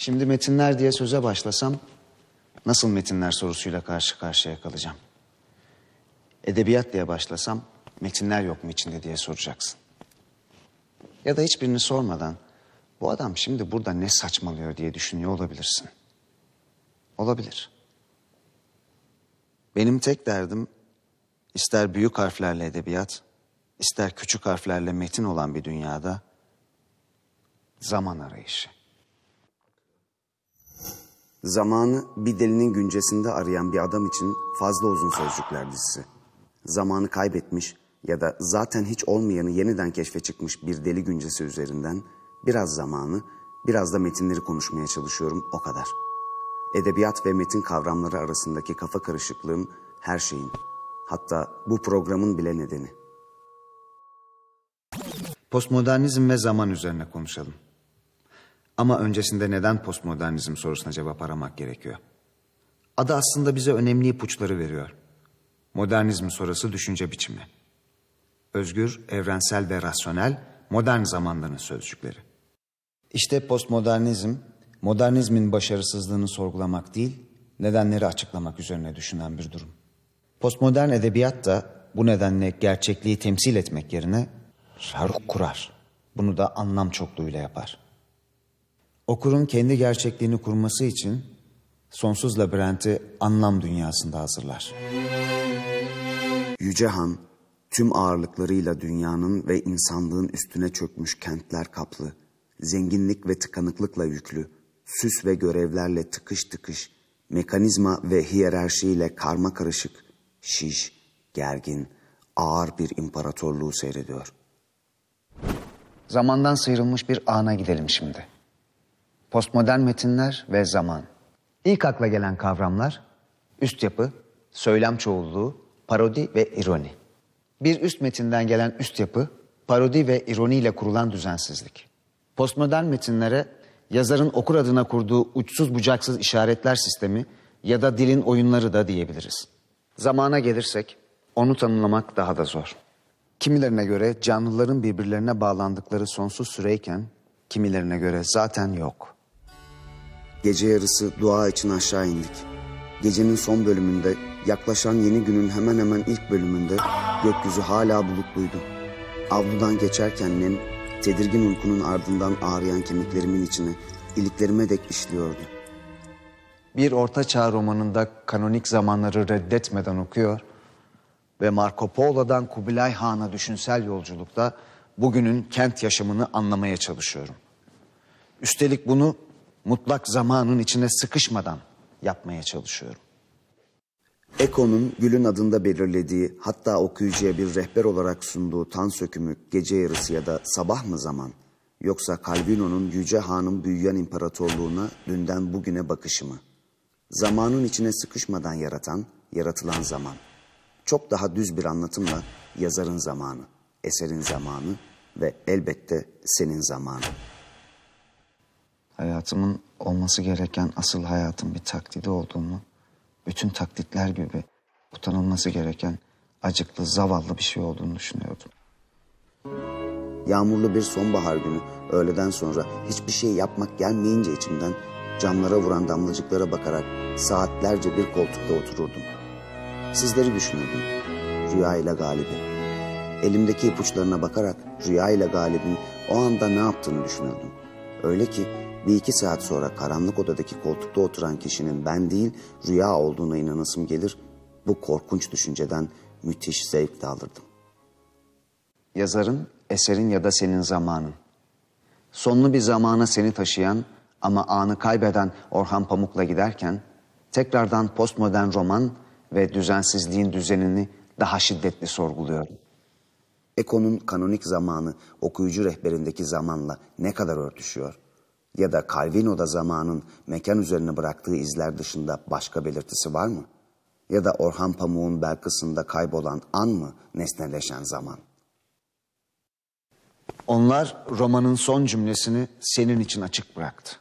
Şimdi metinler diye söze başlasam nasıl metinler sorusuyla karşı karşıya kalacağım. Edebiyat diye başlasam metinler yok mu içinde diye soracaksın. Ya da hiçbirini sormadan bu adam şimdi burada ne saçmalıyor diye düşünüyor olabilirsin. Olabilir. Benim tek derdim ister büyük harflerle edebiyat, ister küçük harflerle metin olan bir dünyada zaman arayışı. Zamanı bir delinin güncesinde arayan bir adam için fazla uzun sözcükler dizisi. Zamanı kaybetmiş ya da zaten hiç olmayanı yeniden keşfe çıkmış bir deli güncesi üzerinden biraz zamanı, biraz da metinleri konuşmaya çalışıyorum o kadar. Edebiyat ve metin kavramları arasındaki kafa karışıklığım her şeyin, hatta bu programın bile nedeni. Postmodernizm ve zaman üzerine konuşalım. Ama öncesinde neden postmodernizm sorusuna cevap aramak gerekiyor. Adı aslında bize önemli ipuçları veriyor. Modernizm sonrası düşünce biçimi. Özgür, evrensel ve rasyonel modern zamanların sözcükleri. İşte postmodernizm, modernizmin başarısızlığını sorgulamak değil, nedenleri açıklamak üzerine düşünen bir durum. Postmodern edebiyat da bu nedenle gerçekliği temsil etmek yerine şark kurar. Bunu da anlam çokluğuyla yapar. Okurun kendi gerçekliğini kurması için sonsuz labirenti anlam dünyasında hazırlar. Yüce Han, tüm ağırlıklarıyla dünyanın ve insanlığın üstüne çökmüş kentler kaplı, zenginlik ve tıkanıklıkla yüklü, süs ve görevlerle tıkış tıkış, mekanizma ve hiyerarşiyle karma karışık, şiş, gergin, ağır bir imparatorluğu seyrediyor. Zamandan sıyrılmış bir ana gidelim şimdi. Postmodern metinler ve zaman. İlk akla gelen kavramlar üst yapı, söylem çoğulluğu, parodi ve ironi. Bir üst metinden gelen üst yapı, parodi ve ironi ile kurulan düzensizlik. Postmodern metinlere yazarın okur adına kurduğu uçsuz bucaksız işaretler sistemi ya da dilin oyunları da diyebiliriz. Zamana gelirsek onu tanımlamak daha da zor. Kimilerine göre canlıların birbirlerine bağlandıkları sonsuz süreyken kimilerine göre zaten yok. Gece yarısı dua için aşağı indik. Gecenin son bölümünde yaklaşan yeni günün hemen hemen ilk bölümünde gökyüzü hala bulutluydu. Avludan geçerken nem tedirgin uykunun ardından ağrıyan kemiklerimin içine iliklerime dek işliyordu. Bir orta çağ romanında kanonik zamanları reddetmeden okuyor ve Marco Polo'dan Kubilay Han'a düşünsel yolculukta bugünün kent yaşamını anlamaya çalışıyorum. Üstelik bunu mutlak zamanın içine sıkışmadan yapmaya çalışıyorum. Eko'nun Gül'ün adında belirlediği hatta okuyucuya bir rehber olarak sunduğu tan sökümü gece yarısı ya da sabah mı zaman yoksa Calvino'nun Yüce Han'ın büyüyen imparatorluğuna dünden bugüne bakışı mı? Zamanın içine sıkışmadan yaratan, yaratılan zaman. Çok daha düz bir anlatımla yazarın zamanı, eserin zamanı ve elbette senin zamanı. Hayatımın olması gereken asıl hayatın bir taklidi olduğunu, bütün taklitler gibi utanılması gereken acıklı, zavallı bir şey olduğunu düşünüyordum. Yağmurlu bir sonbahar günü öğleden sonra hiçbir şey yapmak gelmeyince içimden camlara vuran damlacıklara bakarak saatlerce bir koltukta otururdum. Sizleri düşünürdüm. Rüya ile galibi. Elimdeki ipuçlarına bakarak rüya ile galibin o anda ne yaptığını düşünürdüm. Öyle ki bir iki saat sonra karanlık odadaki koltukta oturan kişinin ben değil rüya olduğuna inanasım gelir. Bu korkunç düşünceden müthiş zevk de alırdım. Yazarın, eserin ya da senin zamanın. Sonlu bir zamana seni taşıyan ama anı kaybeden Orhan Pamuk'la giderken tekrardan postmodern roman ve düzensizliğin düzenini daha şiddetli sorguluyorum. Eko'nun kanonik zamanı okuyucu rehberindeki zamanla ne kadar örtüşüyor? Ya da Calvino'da zamanın mekan üzerine bıraktığı izler dışında başka belirtisi var mı? Ya da Orhan Pamuk'un Belkıs'ında kaybolan an mı nesneleşen zaman? Onlar romanın son cümlesini senin için açık bıraktı.